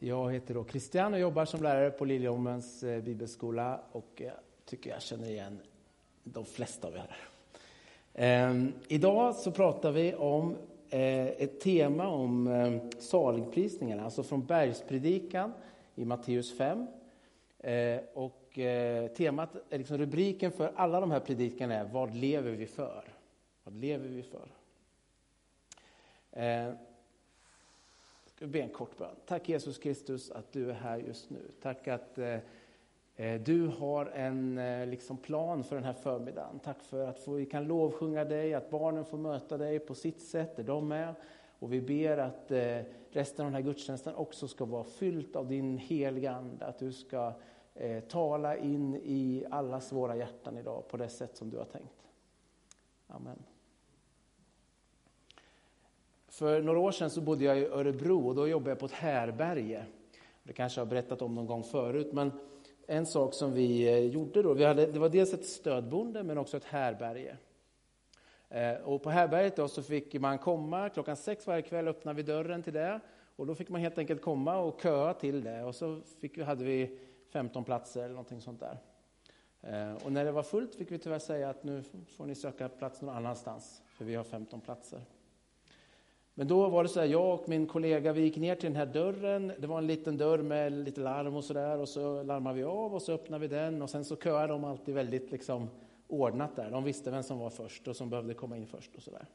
Jag heter då Christian och jobbar som lärare på Liljeholmens eh, bibelskola och jag tycker jag känner igen de flesta av er. Ehm, idag så pratar vi om eh, ett tema om saligprisningarna, alltså från bergspredikan i Matteus 5. Och temat, liksom rubriken för alla de här predikarna är Vad lever vi för? Vad lever vi för? Ehm, Ska vi be en kort bön. Tack Jesus Kristus att du är här just nu. Tack att eh, eh du har en eh, liksom plan för den här förmiddagen. Tack för att få, vi kan lovsjunga dig, att barnen får möta dig på sitt sätt där de är. Och vi ber att eh, resten av den här gudstjänsten också ska vara fyllt av din heliga Ande. Att du ska eh, tala in i allas våra hjärtan idag på det sätt som du har tänkt. Amen. För några år sedan så bodde jag i Örebro och då jobbade jag på ett härberge. Det kanske jag har berättat om någon gång förut, men en sak som vi eh, gjorde då, vi hade, det var dels ett stödboende men också ett härberge. Eh, och på härberget då så fick man komma, klockan sex varje kväll öppnade vi dörren till det. Och då fick man helt enkelt komma och köa till det. Och så fick, hade vi 15 platser eller någonting sånt där. Eh, och när det var fullt fick vi tyvärr säga att nu får ni söka plats någon annanstans, för vi har 15 platser. Men då var det så här, jag och min kollega, vi gick ner till den här dörren. Det var en liten dörr med lite larm och så där och så larmade vi av och så öppnade vi den och sen så köade de alltid väldigt liksom ordnat där. De visste vem som var först och som behövde komma in först och så där.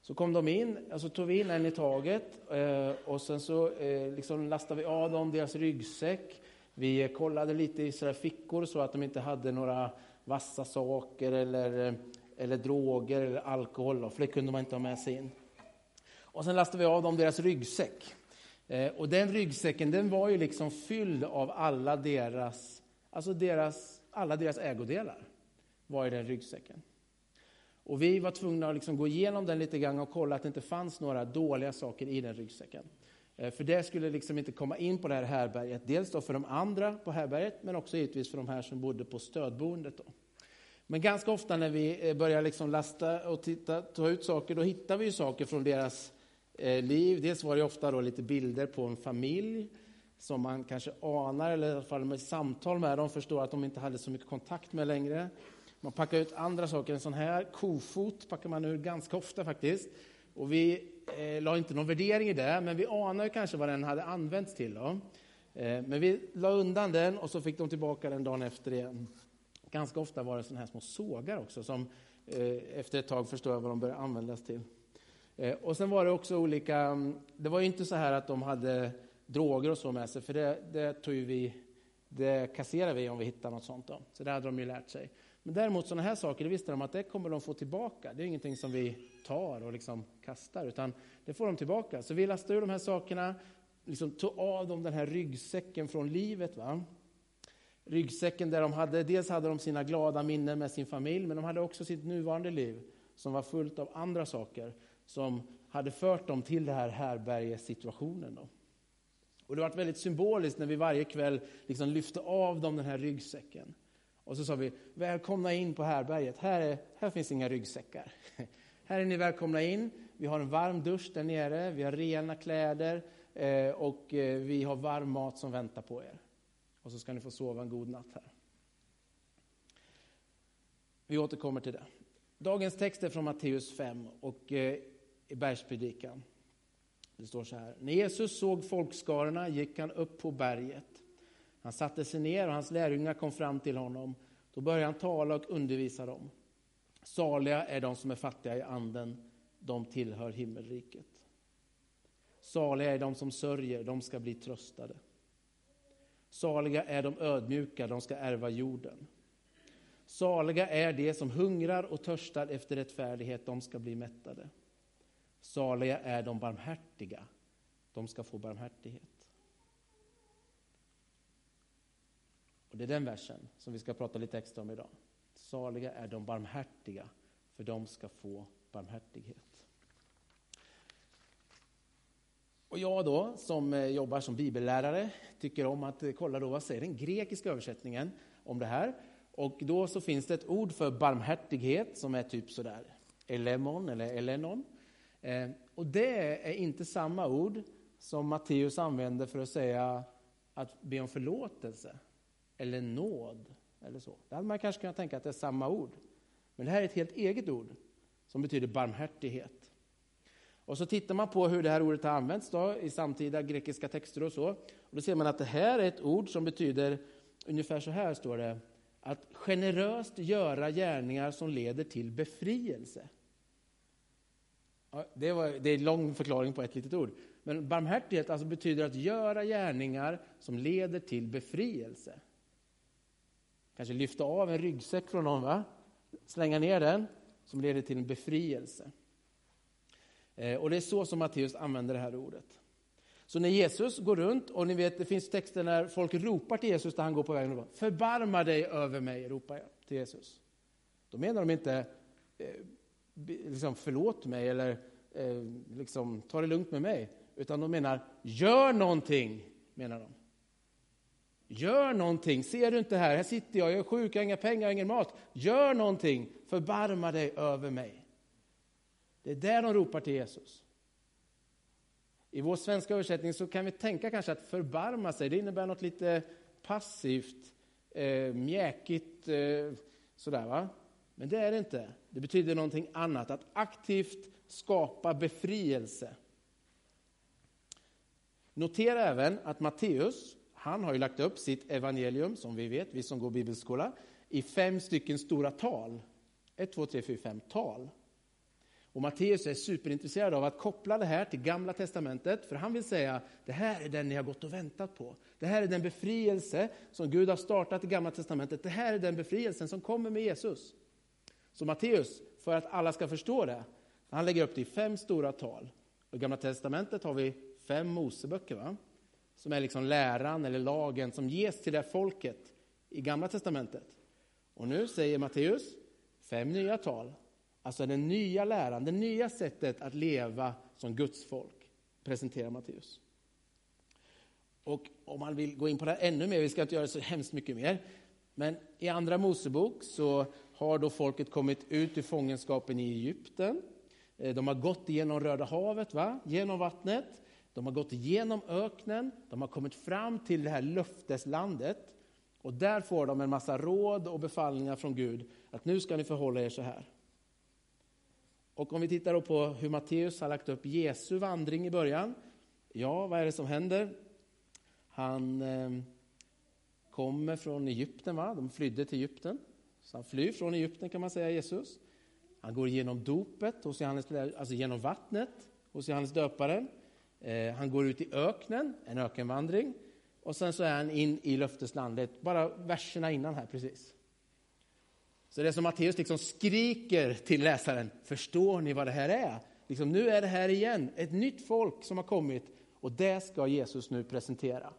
Så kom de in, och så tog vi in en i taget eh, och sen så eh, liksom lastade vi av dem deras ryggsäck. Vi kollade lite i sådär fickor så att de inte hade några vassa saker eller, eh, eller droger eller alkohol, för det kunde man inte ha med sig in. Och sen lastade vi av dem deras ryggsäck. Eh, och den ryggsäcken den var ju liksom fylld av alla deras, alltså deras, alla deras ägodelar. var i den ryggsäcken. Och vi var tvungna att liksom gå igenom den lite grann och kolla att det inte fanns några dåliga saker i den ryggsäcken. Eh, för det skulle liksom inte komma in på det här härberget. Dels då för de andra på härberget, men också givetvis för de här som bodde på stödboendet. Då. Men ganska ofta när vi eh, börjar liksom lasta och titta, ta ut saker, då hittar vi saker från deras Eh, liv. Dels var det ofta då lite bilder på en familj som man kanske anar, eller i alla fall med samtal med dem, förstår att de inte hade så mycket kontakt med längre. Man packar ut andra saker, en sån här kofot packar man ur ganska ofta faktiskt. Och vi eh, la inte någon värdering i det, men vi anar kanske vad den hade använts till. Då. Eh, men vi la undan den och så fick de tillbaka den dagen efter igen. Ganska ofta var det såna här små sågar också, som eh, efter ett tag förstår jag vad de började användas till. Eh, och sen var det också olika, mm, det var ju inte så här att de hade droger och så med sig, för det, det tog vi, det kasserar vi om vi hittar något sånt. Då. Så det hade de ju lärt sig. Men däremot sådana här saker, det visste de att det kommer de få tillbaka. Det är ingenting som vi tar och liksom kastar, utan det får de tillbaka. Så vi lastade ur de här sakerna, liksom tog av dem den här ryggsäcken från livet. Va? Ryggsäcken där de hade, dels hade de sina glada minnen med sin familj, men de hade också sitt nuvarande liv som var fullt av andra saker som hade fört dem till det här härbergessituationen. Då. Och det var väldigt symboliskt när vi varje kväll liksom lyfte av dem den här ryggsäcken. Och så sa vi, välkomna in på härberget. Här, är, här finns inga ryggsäckar. Här är ni välkomna in. Vi har en varm dusch där nere, vi har rena kläder eh, och eh, vi har varm mat som väntar på er. Och så ska ni få sova en god natt här. Vi återkommer till det. Dagens text är från Matteus 5 och eh, i bergspredikan. Det står så här. När Jesus såg folkskarorna gick han upp på berget. Han satte sig ner och hans lärjungar kom fram till honom. Då började han tala och undervisa dem. Saliga är de som är fattiga i anden, de tillhör himmelriket. Saliga är de som sörjer, de ska bli tröstade. Saliga är de ödmjuka, de ska ärva jorden. Saliga är de som hungrar och törstar efter rättfärdighet, de ska bli mättade. Saliga är de barmhärtiga, de ska få barmhärtighet. Och Det är den versen som vi ska prata lite extra om idag. Saliga är de barmhärtiga, för de ska få barmhärtighet. Och jag då, som eh, jobbar som bibellärare, tycker om att eh, kolla då vad säger den grekiska översättningen om det här. Och då så finns det ett ord för barmhärtighet som är typ sådär, elemon eller elenon. Eh, och det är inte samma ord som Matteus använder för att säga att be om förlåtelse eller nåd. eller så. Det hade man kanske kunnat tänka att det är samma ord. Men det här är ett helt eget ord som betyder barmhärtighet. Och så tittar man på hur det här ordet har använts då, i samtida grekiska texter och så. Och då ser man att det här är ett ord som betyder ungefär så här står det. Att generöst göra gärningar som leder till befrielse. Ja, det, var, det är en lång förklaring på ett litet ord. Men barmhärtighet alltså betyder att göra gärningar som leder till befrielse. Kanske lyfta av en ryggsäck från någon, va? slänga ner den, som leder till en befrielse. Eh, och det är så som Matteus använder det här ordet. Så när Jesus går runt, och ni vet det finns texter när folk ropar till Jesus när han går på vägen, och bara, förbarma dig över mig, ropar jag till Jesus. Då menar de inte eh, liksom, förlåt mig eller eh, liksom, ta det lugnt med mig, utan de menar gör någonting, menar de. Gör någonting, ser du inte här, här sitter jag, jag är sjuk, jag har inga pengar, jag har ingen mat. Gör någonting, förbarma dig över mig. Det är där de ropar till Jesus. I vår svenska översättning så kan vi tänka kanske att förbarma sig, det innebär något lite passivt, eh, mjäkigt, eh, sådär va. Men det är det inte. Det betyder någonting annat, att aktivt skapa befrielse. Notera även att Matteus, han har ju lagt upp sitt evangelium, som vi vet, vi som går bibelskola, i fem stycken stora tal. Ett, två, tre, fyra, fem tal. Och Matteus är superintresserad av att koppla det här till Gamla Testamentet, för han vill säga, det här är den ni har gått och väntat på. Det här är den befrielse som Gud har startat i Gamla Testamentet. Det här är den befrielsen som kommer med Jesus. Så Matteus, för att alla ska förstå det, han lägger upp det i fem stora tal. I Gamla Testamentet har vi fem Moseböcker, va? som är liksom läran eller lagen som ges till det folket i Gamla Testamentet. Och nu säger Matteus fem nya tal Alltså den nya läran, det nya sättet att leva som Guds folk, presenterar Matteus. Och om man vill gå in på det här ännu mer, vi ska inte göra så hemskt mycket mer, men i Andra Mosebok så har då folket kommit ut ur fångenskapen i Egypten. Eh, de har gått igenom Röda havet, va? genom vattnet. De har gått igenom öknen, de har kommit fram till det här löfteslandet. Och där får de en massa råd och befallningar från Gud, att nu ska ni förhålla er så här. Och om vi tittar på hur Matteus har lagt upp Jesu vandring i början. Ja, vad är det som händer? Han eh, kommer från Egypten, va? de flydde till Egypten. Så han flyr från Egypten kan man säga, Jesus. Han går genom dopet, hos Johannes, alltså genom vattnet hos Johannes döparen. Eh, han går ut i öknen, en ökenvandring. Och sen så är han in i löfteslandet, bara verserna innan här precis. Så det är som Matteus liksom skriker till läsaren, förstår ni vad det här är? Liksom, nu är det här igen, ett nytt folk som har kommit och det ska Jesus nu presentera.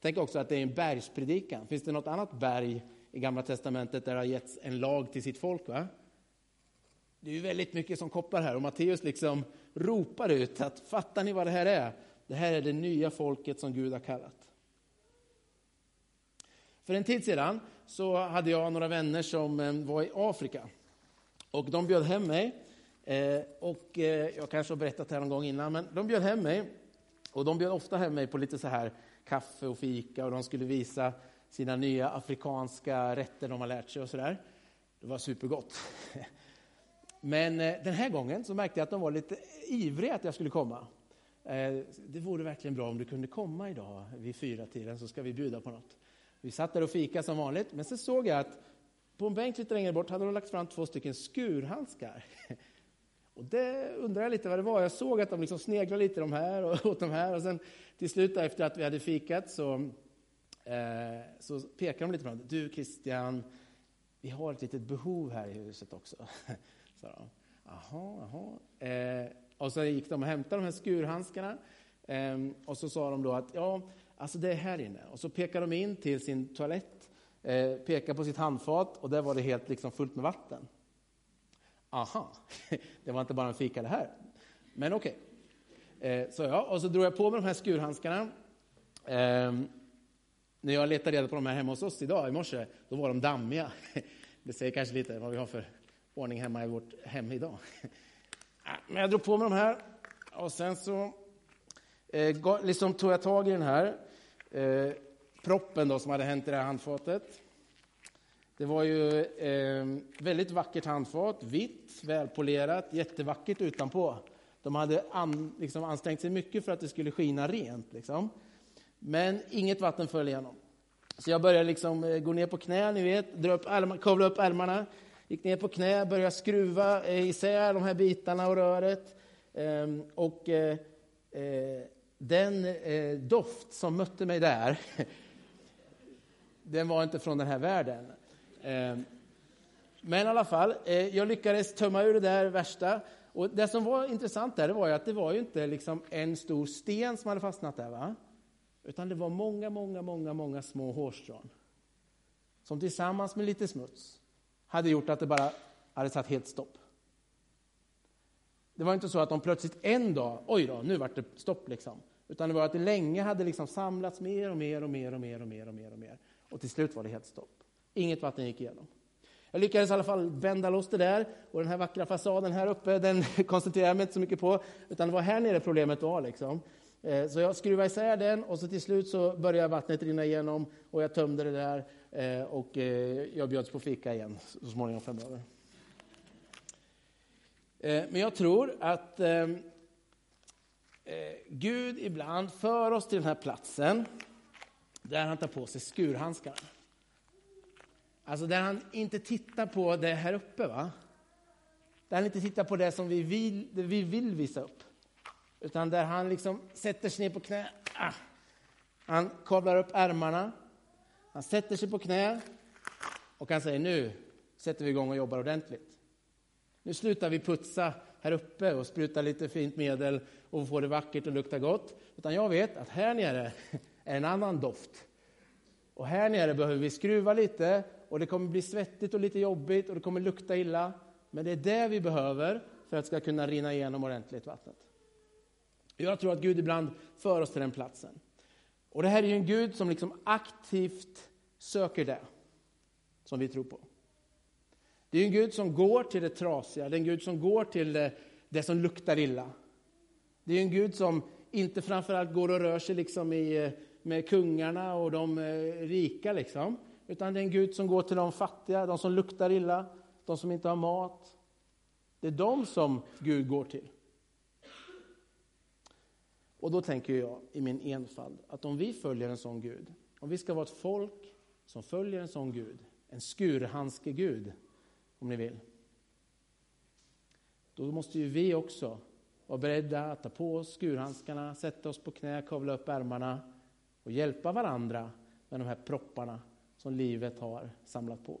Tänk också att det är en bergspredikan. Finns det något annat berg i Gamla Testamentet där det har getts en lag till sitt folk? Va? Det är ju väldigt mycket som kopplar här och Matteus liksom ropar ut att fattar ni vad det här är? Det här är det nya folket som Gud har kallat. För en tid sedan så hade jag några vänner som eh, var i Afrika. Och de bjöd hem mig. Eh, och eh, jag kanske har berättat det här någon gång innan, men de bjöd hem mig. Och de bjöd ofta hem mig på lite så här kaffe och fika och de skulle visa sina nya afrikanska rätter de har lärt sig och sådär. Det var supergott. Men eh, den här gången så märkte jag att de var lite ivriga att jag skulle komma. Eh, det vore verkligen bra om du kunde komma idag vid fyra tiden så ska vi bjuda på något. Vi satt där och fika som vanligt, men så såg jag att på en bänk lite längre bort hade de lagt fram två stycken skurhandskar. Och det undrar jag lite vad det var. Jag såg att de liksom sneglade lite de här och åt de här. Och sen till slut efter att vi hade fikat så, Eh, så pekade de lite på honom. Du Christian, vi har ett litet behov här i huset också. Så de, aha, aha. Eh, och så gick de och hämtade de här skurhandskarna. Eh, och så sa de då att ja, Alltså det är här inne. Och så pekar de in till sin toalett, eh, pekar på sitt handfat och där var det helt liksom fullt med vatten. Aha, det var inte bara en fika det här. Men okej. Okay. Eh, så ja, och så drog jag på mig de här skurhandskarna. Eh, när jag letade reda på de här hemma hos oss idag, i morse, då var de dammiga. Det säger kanske lite vad vi har för ordning hemma i vårt hem idag. Ah, men jag drog på mig de här och sen så eh, liksom tog jag tag i den här eh, proppen då, som hade hänt i det här handfatet. Det var ju eh, väldigt vackert handfat, vitt, välpolerat, jättevackert utanpå. De hade an, liksom ansträngt sig mycket för att det skulle skina rent. Liksom. Men inget vatten föll igenom. Så jag började liksom eh, gå ner på knä, ni vet, dra upp ärmarna, kavla upp ärmarna, gick ner på knä, började skruva eh, isär de här bitarna och röret. Ehm, och eh, den doft som mötte mig där, den var inte från den här världen. Ehm, men i alla fall, jag lyckades tömma ur det där värsta. Och det som var intressant där, det var ju att det var ju inte liksom en stor sten som hade fastnat där. Va? Utan det var många, många, många, många små hårstrån. Som tillsammans med lite smuts hade gjort att det bara hade satt helt stopp. Det var inte så att de plötsligt en dag, oj då, nu vart det stopp liksom. Utan det var att det länge hade liksom samlats mer och mer och mer och mer och mer och mer och mer. Och till slut var det helt stopp. Inget vatten gick igenom. Jag lyckades i alla fall vända loss det där och den här vackra fasaden här uppe, den koncentrerar jag mig inte så mycket på. Utan det var här nere problemet var liksom. Eh, så jag skruvade isär den och så till slut så började vattnet rinna igenom och jag tömde det där eh, och eh, jag bjöds på fika igen så småningom framöver. Men jag tror att Gud ibland för oss till den här platsen där han tar på sig skurhandskarna. Alltså där han inte tittar på det här uppe, va? Där han inte tittar på det som vi vill, det vi vill visa upp. Utan där han liksom sätter sig ner på knä. Ah. Han kavlar upp ärmarna. Han sätter sig på knä. Och han säger nu sätter vi igång och jobbar ordentligt. Nu slutar vi putsa här uppe och spruta lite fint medel och få det vackert och lukta gott. Utan jag vet att här nere är en annan doft. Och här nere behöver vi skruva lite och det kommer bli svettigt och lite jobbigt och det kommer lukta illa. Men det är det vi behöver för att det ska kunna rinna igenom ordentligt vattnet. Jag tror att Gud ibland för oss till den platsen. Och det här är ju en Gud som liksom aktivt söker det som vi tror på. Det är en Gud som går till det trasiga, det är en Gud som går till det, det som luktar illa. Det är en Gud som inte framförallt går och rör sig liksom i, med kungarna och de eh, rika, liksom. utan det är en Gud som går till de fattiga, de som luktar illa, de som inte har mat. Det är de som Gud går till. Och då tänker jag i min enfald att om vi följer en sån Gud, om vi ska vara ett folk som följer en sån Gud, en skurhandske Gud, om ni vill. Då måste ju vi också vara beredda att ta på oss skurhandskarna, sätta oss på knä, kavla upp ärmarna och hjälpa varandra med de här propparna som livet har samlat på.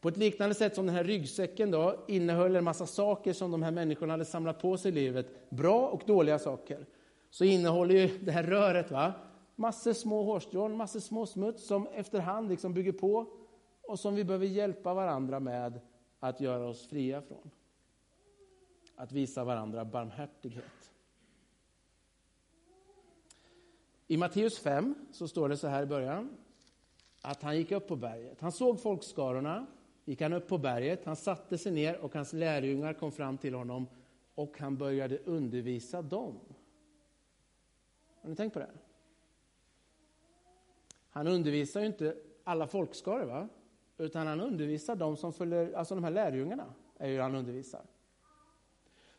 På ett liknande sätt som den här ryggsäcken då, innehöll en massa saker som de här människorna hade samlat på sig i livet, bra och dåliga saker, så innehåller ju det här röret va? massor små hårstrån, massor små smuts som efterhand liksom bygger på och som vi behöver hjälpa varandra med att göra oss fria från. Att visa varandra barmhärtighet. I Matteus 5 så står det så här i början, att han gick upp på berget. Han såg folkskarorna gick han upp på berget, han satte sig ner och hans lärjungar kom fram till honom och han började undervisa dem. Har ni tänkt på det? Han undervisar ju inte alla folkskaror, va? utan han undervisar de som följer, alltså de här lärjungarna, är ju han undervisar.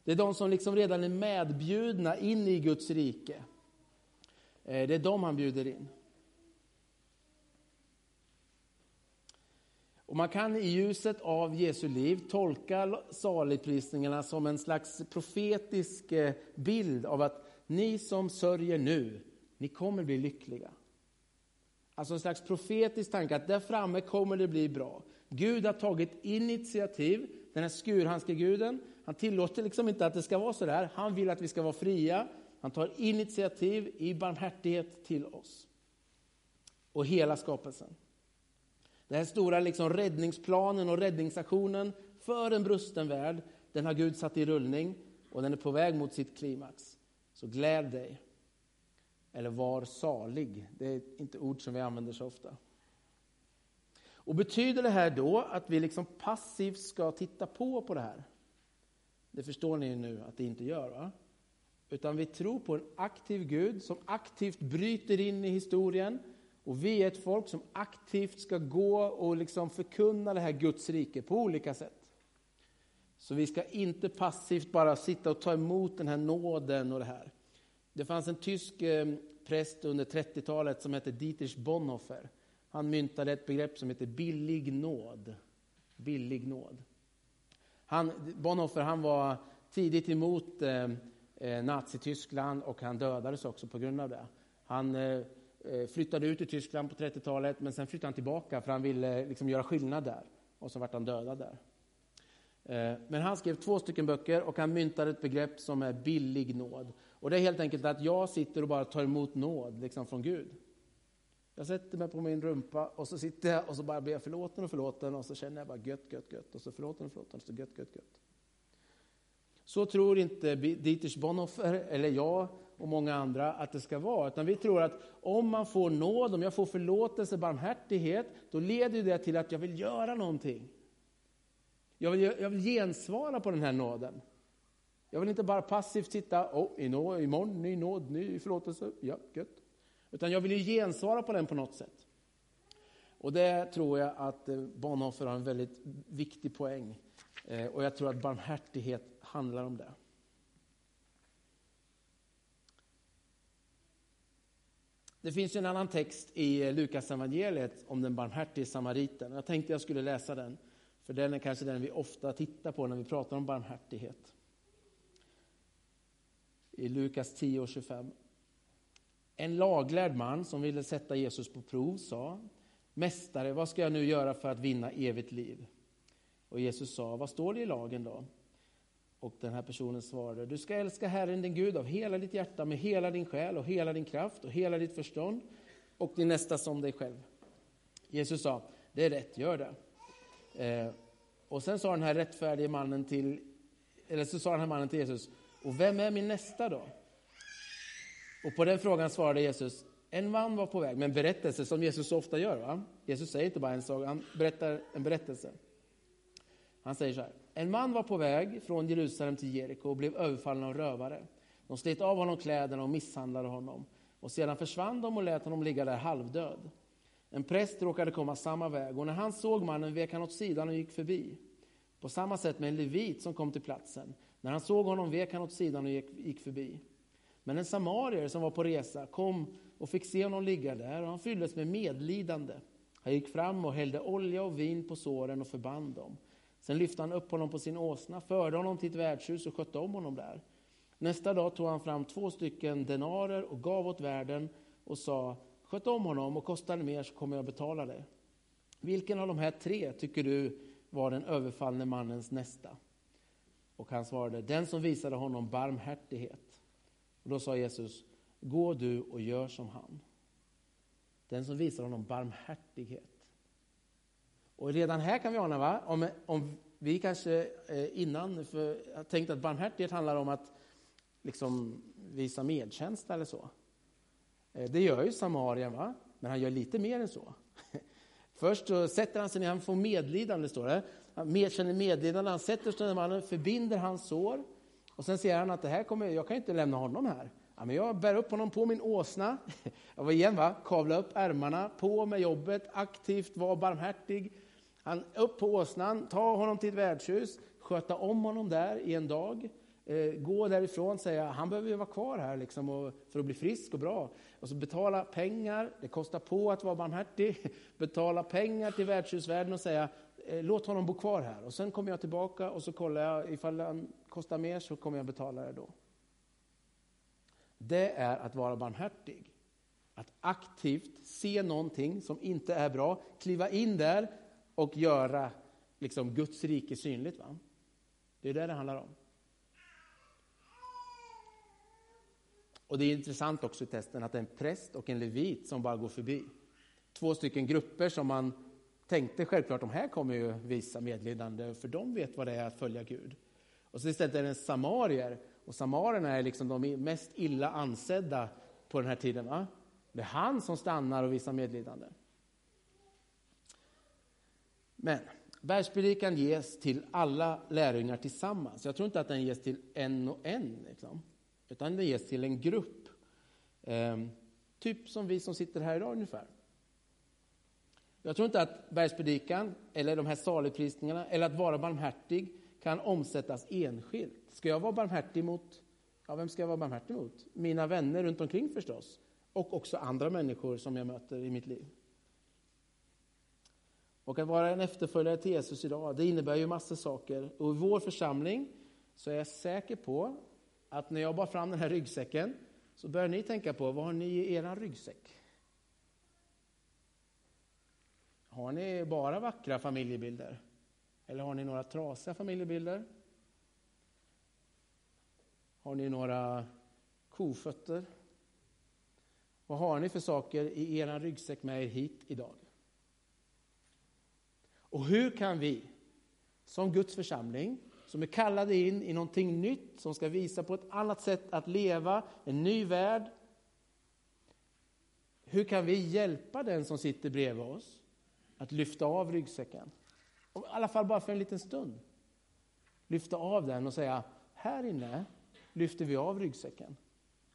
Det är de som liksom redan är medbjudna in i Guds rike. Eh, det är de han bjuder in. Och man kan i ljuset av Jesu liv tolka saligprisningarna som en slags profetisk eh, bild av att ni som sörjer nu, ni kommer bli lyckliga. Alltså en slags profetisk tanke att där framme kommer det bli bra. Gud har tagit initiativ, den här skurhandskeguden, han tillåter liksom inte att det ska vara så där. Han vill att vi ska vara fria. Han tar initiativ i barmhärtighet till oss. Och hela skapelsen. Den här stora liksom räddningsplanen och räddningsaktionen för en brusten värld, den har Gud satt i rullning och den är på väg mot sitt klimax. Så gläd dig. Eller var salig. Det är inte ord som vi använder så ofta. Och Betyder det här då att vi liksom passivt ska titta på på det här? Det förstår ni ju nu att det inte gör. Va? Utan vi tror på en aktiv Gud som aktivt bryter in i historien. Och vi är ett folk som aktivt ska gå och liksom förkunna det här Guds rike på olika sätt. Så vi ska inte passivt bara sitta och ta emot den här nåden och det här. Det fanns en tysk eh, präst under 30-talet som hette Dietrich Bonhoeffer. Han myntade ett begrepp som heter billig nåd. Billig nåd. Han, Bonhoeffer han var tidigt emot eh, eh Nazityskland och han dödades också på grund av det. Han eh Eh, flyttade ut i Tyskland på 30-talet men sen flyttade han tillbaka för han ville eh, liksom göra skillnad där. Och så vart han dödad där. Eh, men han skrev två stycken böcker och han myntade ett begrepp som är billig nåd. Och det är helt enkelt att jag sitter och bara tar emot nåd liksom från Gud. Jag sätter mig på min rumpa och så sitter jag och så bara ber jag förlåten och förlåten och så känner jag bara gött, gött, gött och så förlåten och förlåten och så gött, gött, gött. Så tror inte Dietrich Bonhoeffer eller jag och många andra att det ska vara. Utan vi tror att om man får nåd, om jag får förlåtelse, barmhärtighet, då leder det till att jag vill göra någonting. Jag vill, jag vill gensvara på den här nåden. Jag vill inte bara passivt sitta, oh, i nåd, imorgon ny nåd, ny förlåtelse, ja, gött. Utan jag vill ju gensvara på den på något sätt. Och det tror jag att eh, Bonhoeffer har en väldigt viktig poäng. Eh, och jag tror att barmhärtighet handlar om det. Det finns en annan text i Lukas evangeliet om den barmhärtige samariten. Jag tänkte jag skulle läsa den, för den är kanske den vi ofta tittar på när vi pratar om barmhärtighet. I Lukas 10 och 25. En laglärd man som ville sätta Jesus på prov sa Mästare, vad ska jag nu göra för att vinna evigt liv? Och Jesus sa, vad står det i lagen då? Och den här personen svarade, du ska älska Herren din Gud av hela ditt hjärta, med hela din själ och hela din kraft och hela ditt förstånd och din nästa som dig själv. Jesus sa, det är rätt, gör det. Eh, och sen sa den här rättfärdige mannen till, eller så sa den här mannen till Jesus, och vem är min nästa då? Och på den frågan svarade Jesus, en man var på väg med en berättelse som Jesus så ofta gör. Va? Jesus säger inte bara en sak, han berättar en berättelse. Han säger så här, en man var på väg från Jerusalem till Jeriko och blev överfallen av rövare. De slet av honom kläderna och misshandlade honom. Och sedan försvann de och lät honom ligga där halvdöd. En präst råkade komma samma väg och när han såg mannen vek han åt sidan och gick förbi. På samma sätt med en levit som kom till platsen. När han såg honom vek han åt sidan och gick, gick förbi. Men en samarier som var på resa kom och fick se honom ligga där och han fylldes med medlidande. Han gick fram och hällde olja och vin på såren och förband dem. Sen lyfte han upp honom på sin åsna, förde honom till ett värdshus och skötte om honom där. Nästa dag tog han fram två stycken denarer och gav åt värden och sa Sköt om honom och kostar det mer så kommer jag betala det. Vilken av de här tre tycker du var den överfallne mannens nästa? Och han svarade, den som visade honom barmhärtighet. Och då sa Jesus, gå du och gör som han. Den som visar honom barmhärtighet. Och redan här kan vi ana, va? Om, om vi kanske eh, innan för, tänkt att barmhärtighet handlar om att liksom visa medkänsla eller så. Eh, det gör ju Samarien, va? men han gör lite mer än så. Först så sätter han sig ner, han får medlidande, står det. Han känner medlidande, han sätter sig ner mannen, förbinder hans sår. Och sen ser han att det här kommer, jag kan inte lämna honom här. Ja, men jag bär upp honom på min åsna. Jag var igen, va? kavla upp ärmarna, på med jobbet, aktivt, var barmhärtig. Han upp på åsnan, ta honom till ett värdshus, sköta om honom där i en dag. Eh, gå därifrån och säga, han behöver ju vara kvar här liksom och, för att bli frisk och bra. Och så betala pengar, det kostar på att vara barmhärtig. Betala pengar till värdshusvärden och säga, eh, låt honom bo kvar här. Och sen kommer jag tillbaka och så kollar jag, ifall han kostar mer så kommer jag betala det då. Det är att vara barmhärtig. Att aktivt se någonting som inte är bra, kliva in där och göra liksom, Guds rike synligt. Va? Det är det det handlar om. Och det är intressant också i testen att det är en präst och en levit som bara går förbi. Två stycken grupper som man tänkte självklart, de här kommer ju visa medlidande, för de vet vad det är att följa Gud. Och så istället är det en samarier, och samarierna är liksom de mest illa ansedda på den här tiden. Va? Det är han som stannar och visar medlidande. Men bergspredikan ges till alla lärjungar tillsammans. Jag tror inte att den ges till en och en. Liksom. utan den ges till en grupp. Ehm, typ som vi som sitter här idag ungefär. Jag tror inte att bergspredikan, eller de här saligprisningarna, eller att vara barmhärtig kan omsättas enskilt. Ska jag vara barmhärtig mot, ja vem ska jag vara barmhärtig mot? Mina vänner runt omkring förstås. Och också andra människor som jag möter i mitt liv. Och att vara en efterföljare till Jesus idag, det innebär ju massor saker. Och i vår församling så är jag säker på att när jag bar fram den här ryggsäcken så börjar ni tänka på, vad har ni i er ryggsäck? Har ni bara vackra familjebilder? Eller har ni några trasiga familjebilder? Har ni några kofötter? Vad har ni för saker i er ryggsäck med er hit idag? Och hur kan vi som Guds församling, som är kallade in i någonting nytt, som ska visa på ett annat sätt att leva, en ny värld. Hur kan vi hjälpa den som sitter bredvid oss att lyfta av ryggsäcken? I alla fall bara för en liten stund. Lyfta av den och säga, här inne lyfter vi av ryggsäcken.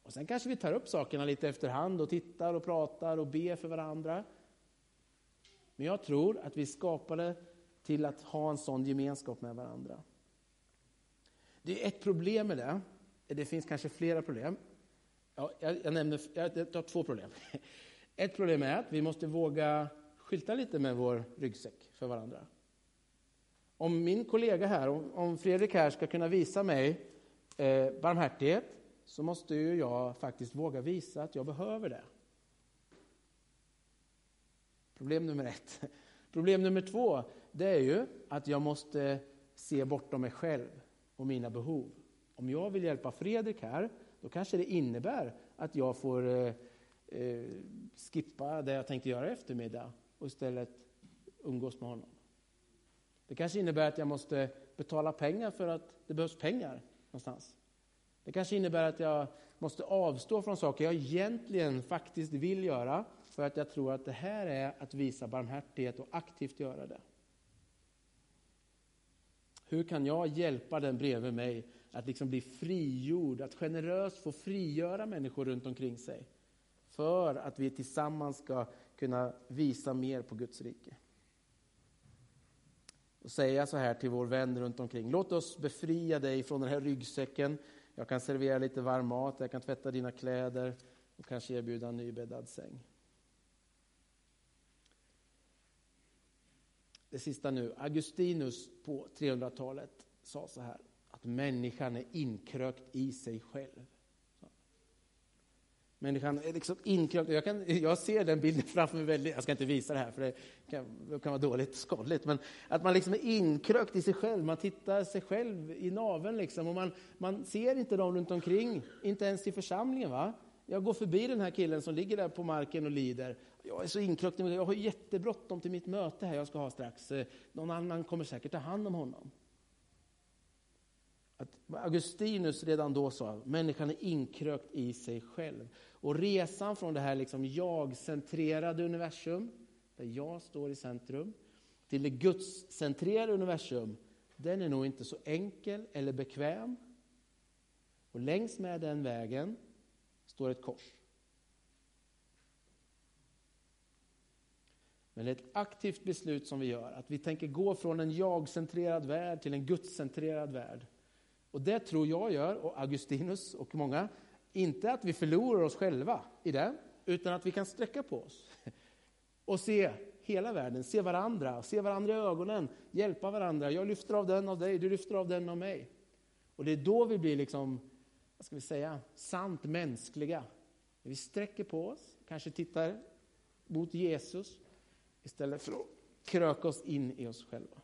Och sen kanske vi tar upp sakerna lite efterhand och tittar och pratar och ber för varandra. Men jag tror att vi skapade till att ha en sån gemenskap med varandra. Det är ett problem med det. Det finns kanske flera problem. Ja, jag, jag, nämner, jag tar två problem. Ett problem är att vi måste våga skylta lite med vår ryggsäck för varandra. Om min kollega här, om Fredrik här ska kunna visa mig eh, barmhärtighet så måste ju jag faktiskt våga visa att jag behöver det. Problem nummer ett. Problem nummer två, det är ju att jag måste se bortom mig själv och mina behov. Om jag vill hjälpa Fredrik här, då kanske det innebär att jag får eh, eh, skippa det jag tänkte göra i eftermiddag och istället umgås med honom. Det kanske innebär att jag måste betala pengar för att det behövs pengar någonstans. Det kanske innebär att jag måste avstå från saker jag egentligen faktiskt vill göra för att jag tror att det här är att visa barmhärtighet och aktivt göra det. Hur kan jag hjälpa den bredvid mig att liksom bli frigjord, att generöst få frigöra människor runt omkring sig för att vi tillsammans ska kunna visa mer på Guds rike? Och säga så här till vår vän runt omkring. Låt oss befria dig från den här ryggsäcken. Jag kan servera lite varm mat, jag kan tvätta dina kläder och kanske erbjuda en nybäddad säng. Det sista nu. Augustinus på 300-talet sa så här, att människan är inkrökt i sig själv. Människan är liksom inkrökt. Jag, kan, jag ser den bilden framför mig väldigt, jag ska inte visa det här för det kan, det kan vara dåligt skadligt, men att man liksom är inkrökt i sig själv, man tittar sig själv i naveln liksom, och man, man ser inte dem runt omkring, inte ens i församlingen. Va? Jag går förbi den här killen som ligger där på marken och lider. Jag är så inkrökt, jag har jättebråttom till mitt möte här jag ska ha strax. Eh, någon annan kommer säkert ta hand om honom. Att Augustinus redan då sa, människan är inkrökt i sig själv. Och resan från det här liksom jag-centrerade universum, där jag står i centrum, till det gudscentrerade universum, den är nog inte så enkel eller bekväm. Och längs med den vägen står ett kors. Men det är ett aktivt beslut som vi gör, att vi tänker gå från en jag-centrerad värld till en gudscentrerad värld. Och det tror jag gör, och Augustinus och många, inte att vi förlorar oss själva i det, utan att vi kan sträcka på oss och se hela världen, se varandra, se varandra i ögonen, hjälpa varandra. Jag lyfter av den av dig, du lyfter av den av mig. Och det är då vi blir liksom vad ska vi säga, sant mänskliga. Vi sträcker på oss, kanske tittar mot Jesus istället för att kröka oss in i oss själva.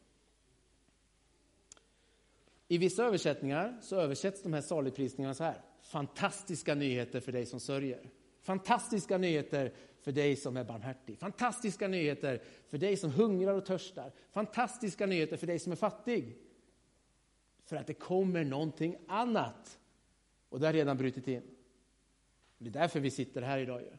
I vissa översättningar så översätts de här saligprisningarna så här. Fantastiska nyheter för dig som sörjer. Fantastiska nyheter för dig som är barmhärtig. Fantastiska nyheter för dig som hungrar och törstar. Fantastiska nyheter för dig som är fattig. För att det kommer någonting annat och det har redan brutit in. Det är därför vi sitter här idag. Ju.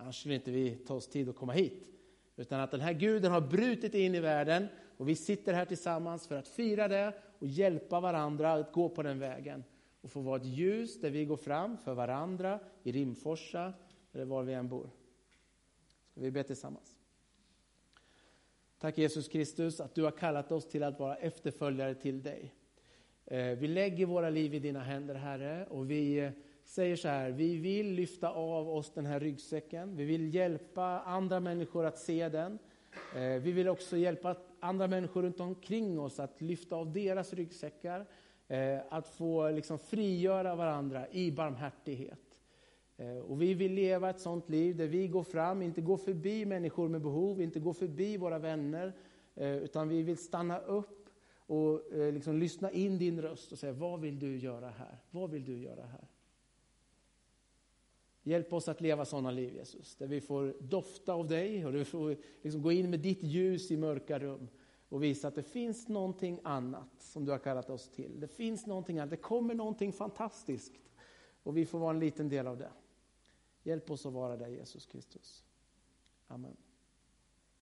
Annars skulle inte vi ta oss tid att komma hit. Utan att den här guden har brutit in i världen och vi sitter här tillsammans för att fira det och hjälpa varandra att gå på den vägen. och få vara ett ljus där vi går fram för varandra i Rimforsa eller var vi än bor. Ska vi be tillsammans? Tack Jesus Kristus att du har kallat oss till att vara efterföljare till dig. Eh, vi lägger våra liv i dina händer Herre och vi eh, säger så här, vi vill lyfta av oss den här ryggsäcken. Vi vill hjälpa andra människor att se den. Eh, vi vill också hjälpa andra människor runt omkring oss att lyfta av deras ryggsäckar. Eh, att få liksom frigöra varandra i barmhärtighet. Eh, och vi vill leva ett sånt liv där vi går fram, inte går förbi människor med behov, inte går förbi våra vänner, utan vi vill stanna upp och liksom lyssna in din röst och säga, vad vill du göra här? Vad vill du göra här? Hjälp oss att leva sådana liv, Jesus, där vi får dofta av dig och du får liksom gå in med ditt ljus i mörka rum och visa att det finns någonting annat som du har kallat oss till. Det finns någonting annat, det kommer någonting fantastiskt och vi får vara en liten del av det. Hjälp oss att vara där, Jesus Kristus. Amen.